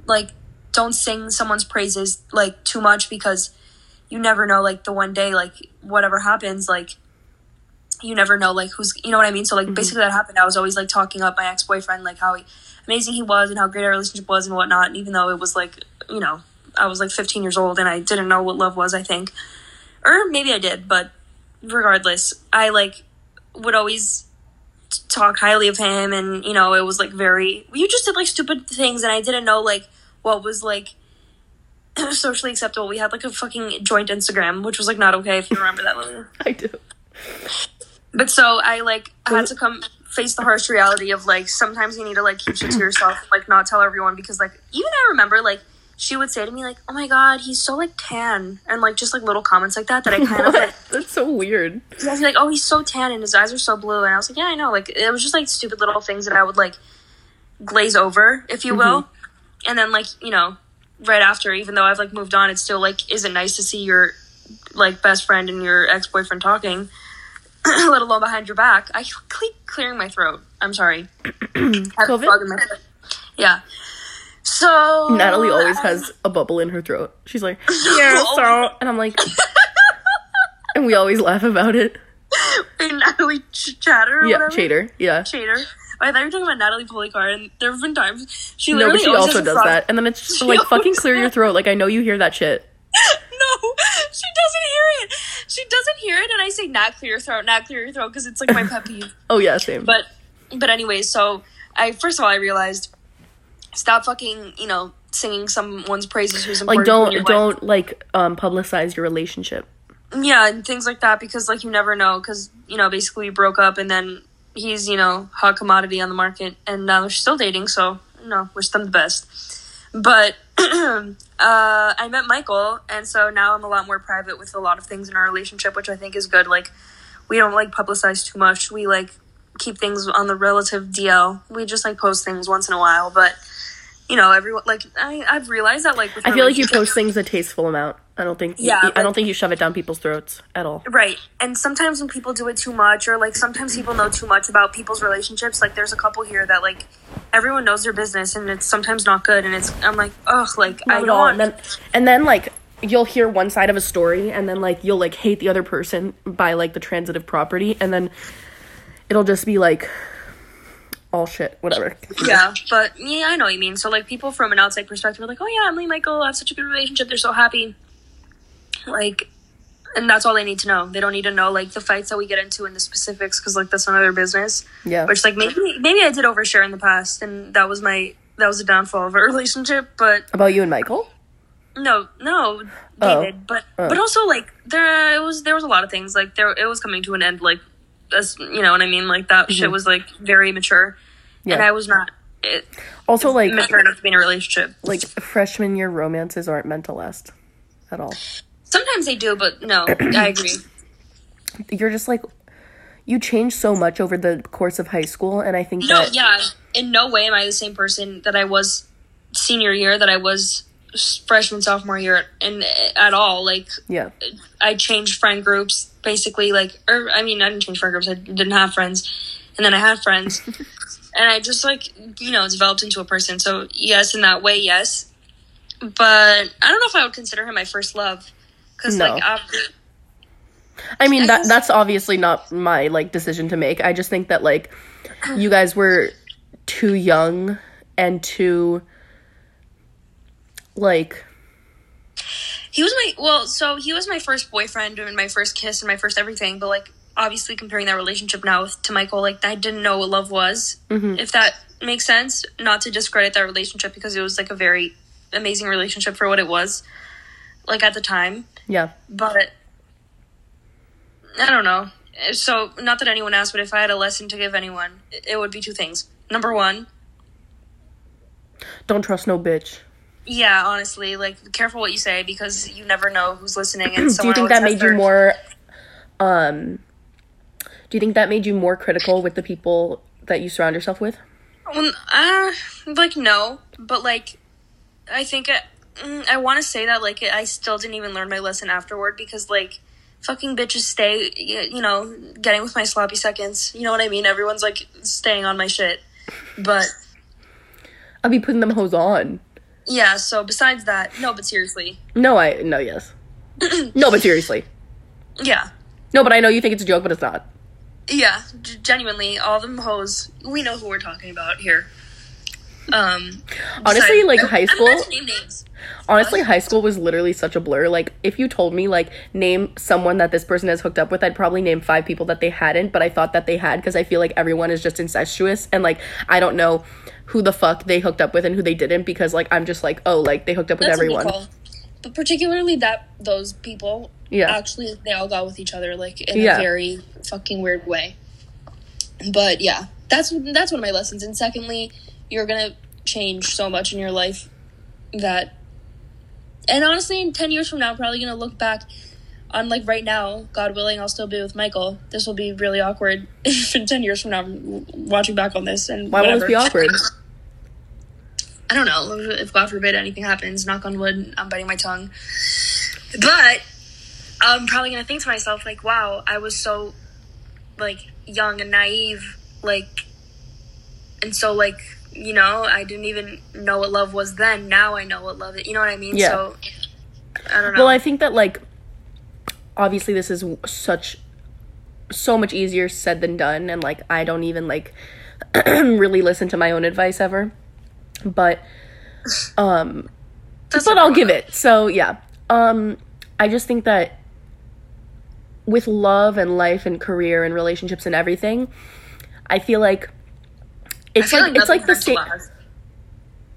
like don't sing someone's praises like too much because you never know like the one day like whatever happens like you never know like who's you know what i mean? So like mm-hmm. basically that happened. I was always like talking up my ex-boyfriend like how he, amazing he was and how great our relationship was and whatnot. And even though it was like you know i was like 15 years old and i didn't know what love was i think. Or maybe i did but regardless i like would always talk highly of him and you know it was like very you just did like stupid things and i didn't know like what was like socially acceptable. We had like a fucking joint instagram which was like not okay if you remember that movie I do. but so I like had to come face the harsh reality of like sometimes you need to like keep shit to yourself, and, like not tell everyone because like even I remember like she would say to me like, "Oh my god, he's so like tan," and like just like little comments like that that I kind of like That's so weird. yeah, I'd be like, "Oh, he's so tan and his eyes are so blue," and I was like, "Yeah, I know." Like it was just like stupid little things that I would like glaze over, if you will, mm-hmm. and then like you know right after, even though I've like moved on, it's still like isn't nice to see your like best friend and your ex boyfriend talking, let alone behind your back. I keep clearing my throat. I'm sorry. I have a COVID? frog in my throat. Yeah. So Natalie always has a bubble in her throat. She's like, yeah, so, and I'm like, and we always laugh about it. Natalie Ch- Chatter. Or Yeah, whatever. Chater. Yeah. Chater. I thought you were talking about Natalie Policar, and there have been times she No, literally but she always also has a does frog- that, and then it's just She like fucking always clear your throat. Like I know you hear that shit. no, she doesn't hear it. She doesn't hear it, and I say not clear your throat, not clear your throat, because it's like my pet peeve. Oh yeah, same. But, but anyways, so I first of all I realized stop fucking you know singing someone's praises who's like important your don't don't like um publicize your relationship. yeah and things like that because like you never know because you know basically we broke up and then he's you know hot commodity on the market and now they're still dating so no wish them the best. But uh, i met michael and so now i'm a lot more private with a lot of things in our relationship which i think is good. Like we don't like publicize too much. We like keep things on the relative dl we just like post things once in a while but you know everyone like I, i've realized that like with I feel like you post things a tasteful amount. I don't think. Yeah, I but- don't think you shove it down people's throats at all. Right. And sometimes when people do it too much, or like sometimes people know too much about people's relationships, like there's a couple here that like everyone knows their business and it's sometimes not good. And it's, I'm like, ugh, like I Not at don't want. And then, and then like you'll hear one side of a story, and then like you'll like hate the other person by like the transitive property, and then it'll just be like all shit, whatever. yeah. But yeah, I know what you mean. So like people from an outside perspective are like, oh yeah, Emily and Michael have such a good relationship. They're so happy. Like, and that's all they need to know. They don't need to know like the fights that we get into and the specifics because like that's none of their business. Yeah. Which like maybe maybe I did overshare in the past, and that was my that was a downfall of our relationship. But About you and Michael? No, no, Oh. David. But Oh. but also like there it was there was a lot of things like there it was coming to an end like as you know what I mean like that shit was like very mature, and Mm-hmm. I was not it, Also, like mature enough to be in a relationship. like freshman year romances aren't meant to last at all. Sometimes they do, but no, I agree. You're just like you change so much over the course of high school, and I think No, that yeah, in no way am I the same person that I was senior year that I was freshman sophomore year and at all like yeah, I changed friend groups basically like or I mean I didn't change friend groups I didn't have friends and then I had friends and I just like you know developed into a person so yes in that way yes but I don't know if I would consider him my first love because No. like after, I mean I that guess- that's obviously not my like decision to make. I just think that like you guys were too young and too like he was my well so he was my first boyfriend and my first kiss and my first everything but like obviously comparing that relationship now with, to Michael like I didn't know what love was mm-hmm. if that makes sense not to discredit that relationship because it was like a very amazing relationship for what it was like at the time yeah. but I don't know. So, not that anyone asked, but if I had a lesson to give anyone, it it would be two things. Number one, Don't trust no bitch. Yeah, honestly, like careful what you say because you never know who's listening. And so. Do you think that made you more um do you think that made you more critical with the people that you surround yourself with? Well, uh, like no, but like, I think I, mm, I want to say that like I still didn't even learn my lesson afterward because like fucking bitches stay, you, you know, getting with my sloppy seconds. You know what I mean? Everyone's like staying on my shit, but I'll be putting them hoes on. Yeah. So besides that, no, but seriously, No, I no, yes. no, but seriously. yeah, No, but I know you think it's a joke, but it's not. yeah, g- genuinely, all them hoes. We know who we're talking about here. Um, Honestly, besides- like, I- high I'm school- name names. Honestly, high school was literally such a blur. Like, if you told me, like, name someone that this person has hooked up with, I'd probably name five people that they hadn't, but I thought that they had because I feel like everyone is just incestuous and, like, I don't know who the fuck they hooked up with and who they didn't because, like, I'm just like, oh, like, they hooked up with That's everyone. But particularly that those people, Yeah. actually, they all got with each other like in Yeah. a very fucking weird way. But yeah, that's that's one of my lessons. And secondly, you're gonna change so much in your life that, and honestly, in ten years from now, I'm probably gonna look back on like right now, God willing, I'll still be with Michael. This will be really awkward if in ten years from now, I'm watching back on this and Why whatever. this be awkward? I don't know if God forbid anything happens. Knock on wood. I'm biting my tongue. But I'm probably gonna think to myself like, "Wow, I was so like young and naive, like, and so like you know, I didn't even know what love was then. Now I know what love is. You know what I mean? Yeah. So I don't know. Well, I think that like obviously this is such so much easier said than done and like I don't even like really listen to my own advice ever. But um That's but I'll give it. So, yeah. Um I just think that with love and life and career and relationships and everything, I feel like it's feel like, it's like the same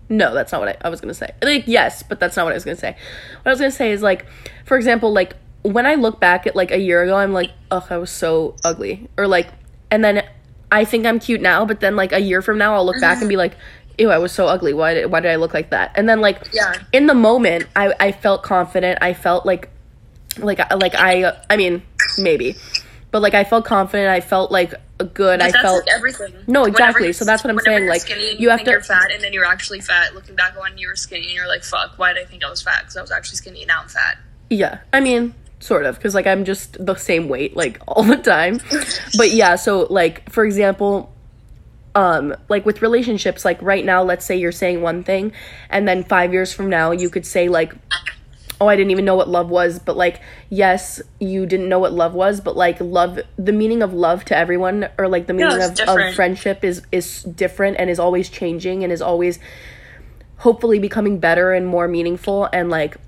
no, that's not what I, I was gonna say. Like, yes, but that's not what I was gonna say. What I was gonna say is like, for example, like when I look back at like a year ago, I'm like, ugh, I was so ugly, or like, and then I think I'm cute now, but then like a year from now, I'll look back and be like, ew, I was so ugly. Why did why did I look like that? And then like, Yeah. in the moment, I I felt confident. I felt like, like like I I mean maybe, but like I felt confident. I felt like a good. I But that's felt like everything. No, exactly. So that's what I'm saying, you're like, skinny and you have to- You're fat, and then you're actually fat. Looking back on you were skinny, and you're like, "Fuck, why did I think I was fat? Because I was actually skinny, and now I'm fat." Yeah, I mean, sort of, because like I'm just the same weight like all the time. But yeah, so like for example, um, like with relationships, like right now, let's say you're saying one thing, and then five years from now, you could say like, "Oh, I didn't even know what love was," but like, yes, you didn't know what love was, but like love, the meaning of love to everyone, or like the meaning it's of, of friendship is is different and is always changing and is always hopefully becoming better and more meaningful and like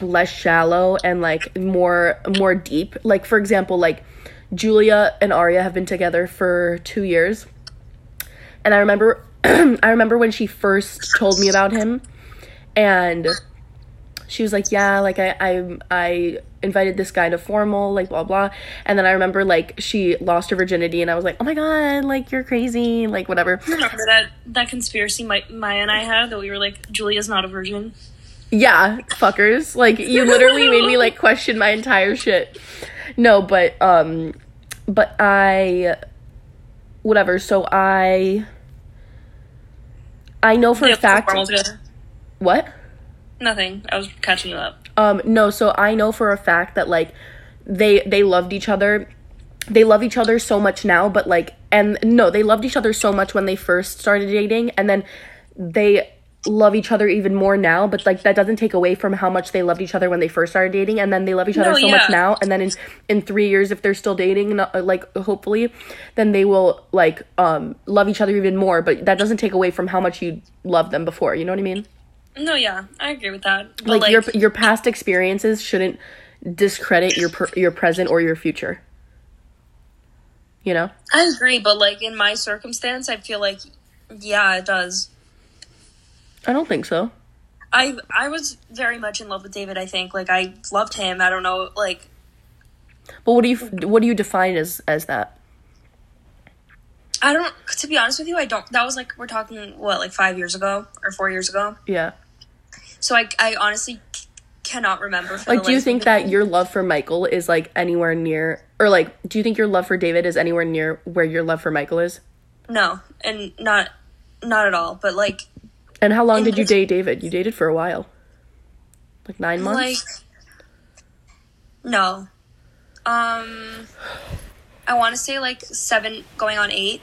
less shallow and like more more deep like for example like julia and arya have been together for two years and i remember i remember when she first told me about him and she was like, yeah, like I, I, I invited this guy to formal, like blah blah. And then I remember like she lost her virginity, and I was like, oh my god, like you're crazy, like whatever. Remember that that conspiracy my, Maya and I had that we were like Julia's not a virgin. Yeah, fuckers. Like you literally made me like question my entire shit. No, but um, but I, whatever. So I, I know for a fact. What? Nothing. I was catching you up. Um, no, so I know for a fact that like they they loved each other. They love each other so much now, but like and no, they loved each other so much when they first started dating and then they love each other even more now, but like that doesn't take away from how much they loved each other when they first started dating and then they love each other No, so much now and then in in 3 years if they're still dating like hopefully then they will like um love each other even more, but that doesn't take away from how much you loved them before, you know what I mean? No, yeah, I agree with that. But, like, like, your your past experiences shouldn't discredit your per, your present or your future. You know? I agree, but like in my circumstance, I feel like yeah, it does. I don't think so. I I was very much in love with David. I think like I loved him. I don't know, like But what do you what do you define as as that? I don't. To be honest with you, I don't. That was like we're talking what like five years ago or four years ago. Yeah. So I I honestly c- cannot remember. Like do you think that your love for Michael is like anywhere near or like do you think your love for David is anywhere near where your love for Michael is? no, and not not at all. But like And how long In did you date David? You dated for a while. Like 9 months? like no, um, I want to say like seven going on eight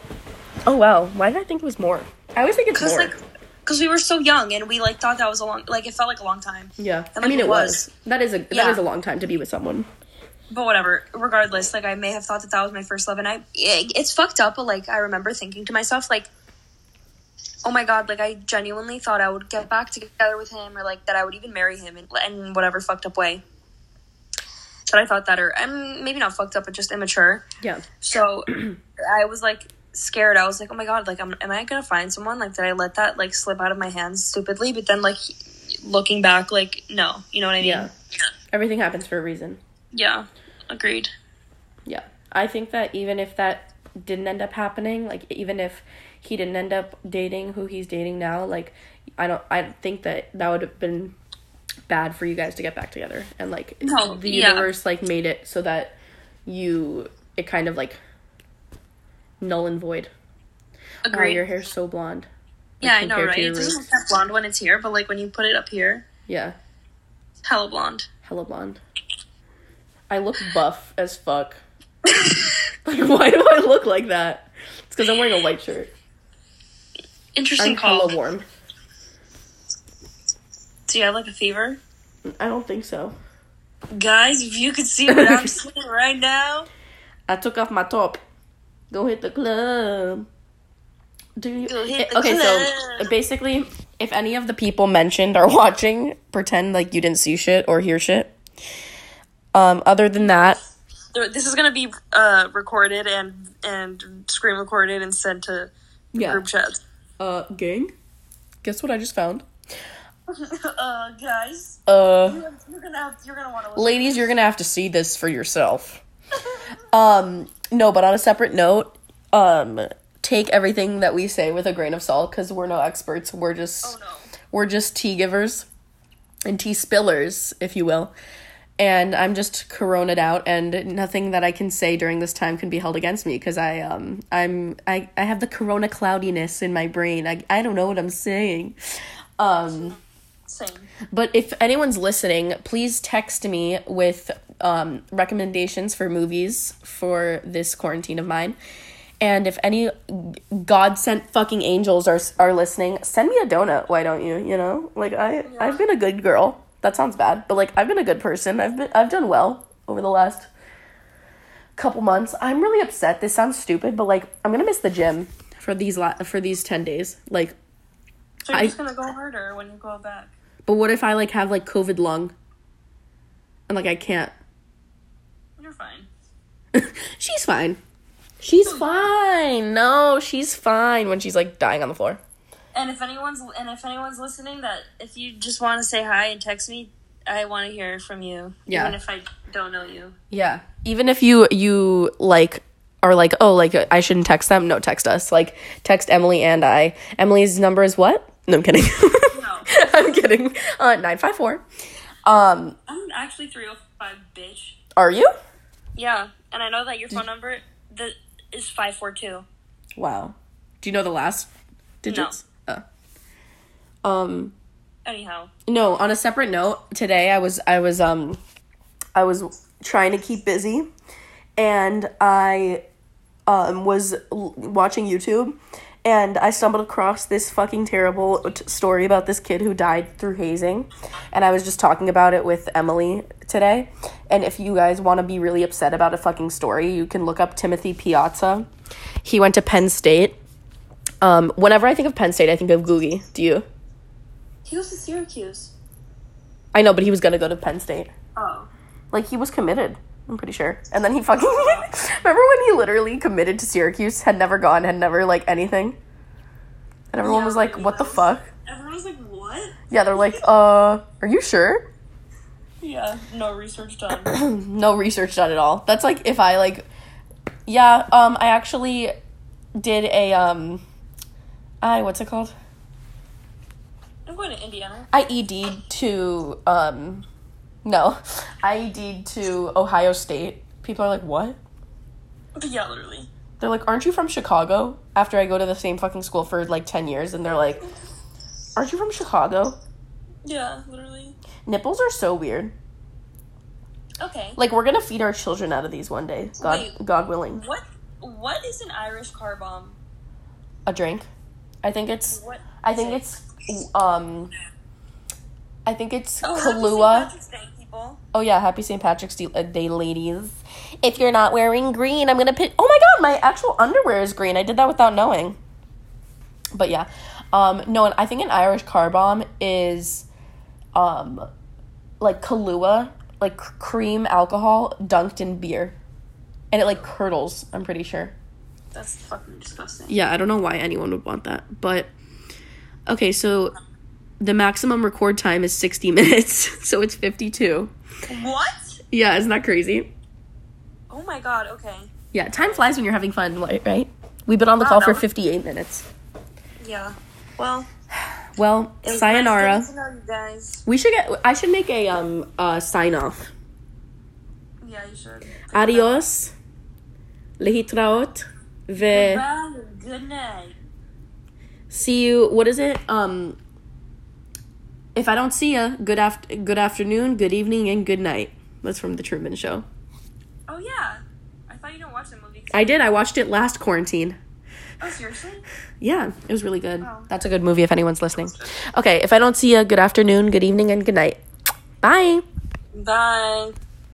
oh wow. Why did I think it was more? I always think it's because more. like because we were so young and we like thought that was a long like it felt like a long time. yeah. and, I mean it it was. was. That is a that Yeah. is a long time to be with someone. But whatever. Regardless, like I may have thought that that was my first love, and I it, it's fucked up. But like I remember thinking to myself, like, oh my god, like I genuinely thought I would get back together with him, or like that I would even marry him, in, in whatever fucked up way. That I thought that, or and maybe not fucked up, but just immature. Yeah. So I was like scared. I was like, oh my god, like am, am I gonna find someone? Like did I let that like slip out of my hands stupidly? But then like looking back, like no, you know what I mean? Yeah. Everything happens for a reason. Yeah. Agreed. Yeah. I think that even if that didn't end up happening, like even if he didn't end up dating who he's dating now, like I don't I think that that would have been bad for you guys to get back together and like No, the yeah. universe like made it so that you it kind of like null and void. Wow, Agreed. your hair's so blonde. Yeah, I know, right? It doesn't look that blonde when it's here, but like when you put it up here, Yeah, hella blonde. hella blonde. I look buff as fuck. like why do I look like that? It's because I'm wearing a white shirt. Interesting I'm call. hella warm. Do you have like a fever? I don't think so. Guys, if you could see what I'm seeing right now. I took off my top. Go hit the club. Do you? Go hit Eh, the okay, club. so basically, if any of the people mentioned are watching, pretend like you didn't see shit or hear shit. Um, other than that, This is gonna be uh, recorded and and screen recorded and sent to yeah. group chats. Uh, gang. Guess what I just found? uh, guys, Uh, you're gonna have, you're gonna want to. ladies, you're gonna have to see this for yourself. Um, no, but on a separate note, um, take everything that we say with a grain of salt because we're no experts. We're just Oh no. we're just tea givers and tea spillers, if you will. And I'm just coroned out, and nothing that I can say during this time can be held against me because I um I'm I I have the corona cloudiness in my brain. I I don't know what I'm saying. Um, Same. but if anyone's listening, please text me with um, recommendations for movies for this quarantine of mine. And if any God sent fucking angels are are listening, send me a donut. Why don't you? You know, like I I've been a good girl. That sounds bad, but like I've been a good person. I've been I've done well over the last couple months. I'm really upset. This sounds stupid, but like I'm gonna miss the gym for these la- for these ten days. Like So you're I- just gonna go harder when you go back. But what if I like have like COVID lung? And like I can't. You're fine. she's fine. She's hmm. fine. No, she's fine when she's like dying on the floor. And if anyone's and if anyone's listening, that if you just want to say hi and text me, I want to hear from you. Yeah. Even if I don't know you. Yeah. Even if you you like are like, "Oh, like I shouldn't text them." No, text us. Like text Emily and I. Emily's number is what? No, I'm kidding. No. I'm kidding. Uh 954. Um, I'm actually 305, bitch. are you? Yeah. And I know that your phone number the, is 542. Wow. Do you know the last digits? Oh. Um Anyhow. no, on a separate note, today I was I was um I was trying to keep busy and I um was l- watching YouTube and I stumbled across this fucking terrible t- story about this kid who died through hazing and I was just talking about it with Emily today and if you guys want to be really upset about a fucking story, you can look up Timothy Piazza. He went to Penn State. Um whenever I think of Penn State, I think of Googie. Do you? He goes to Syracuse. I know, but he was gonna go to Penn State. Oh. Like he was committed. I'm pretty sure. And then he fucking remember when he literally committed to Syracuse, had never gone, had never like anything. And everyone Yeah, was like, "What the was. fuck?" Everyone was like, what? Yeah, they're like, "Uh, are you sure?" Yeah. No research done. No research done at all. That's like if I like Yeah, um I actually did a um I what's it called? I'm going to Indiana. I ED'd to um no. I ED'd to Ohio State. People are like, "What?" Yeah, literally. They're like, "Aren't you from Chicago?" After I go to the same fucking school for like 10 years and they're like, "Aren't you from Chicago?" Yeah, literally. Nipples are so weird. Okay. Like we're to feed our children out of these one day. God Wait. God willing. What? What is an Irish car bomb? A drink. I think it's What? I think it? it's um I think it's Oh. Kahlua. Patrick's Day, people. Oh yeah, happy St. Patrick's Day, uh, ladies. If you're not wearing green, I'm gonna pit. Oh my god, my actual underwear is green. I did that without knowing. But yeah, um, no, and I think an Irish car bomb is, um, like Kahlua, like cream alcohol dunked in beer, and it like curdles. I'm pretty sure. That's fucking disgusting. Yeah, I don't know why anyone would want that, but okay, so the maximum record time is 60 minutes, so it's 52. What? Yeah, isn't that crazy? Oh my god, okay. Yeah, time flies when you're having fun, right? We've been on the call for was- 58 minutes. Yeah. Well, Well, sayonara. Nice to know you guys. We should get I should make a um uh sign off. Yeah, you should. Adios. Lehitraot. Ve. Good night. See you what is it? Um if I don't see you good after good afternoon, good evening, and good night. That's from the Truman Show. Oh yeah. I thought you didn't watch the movie. I did. I watched it last quarantine. Oh seriously? Yeah, it was really good. Oh. That's a good movie if anyone's listening. Okay, if I don't see you, good afternoon, good evening, and good night. Bye. Bye.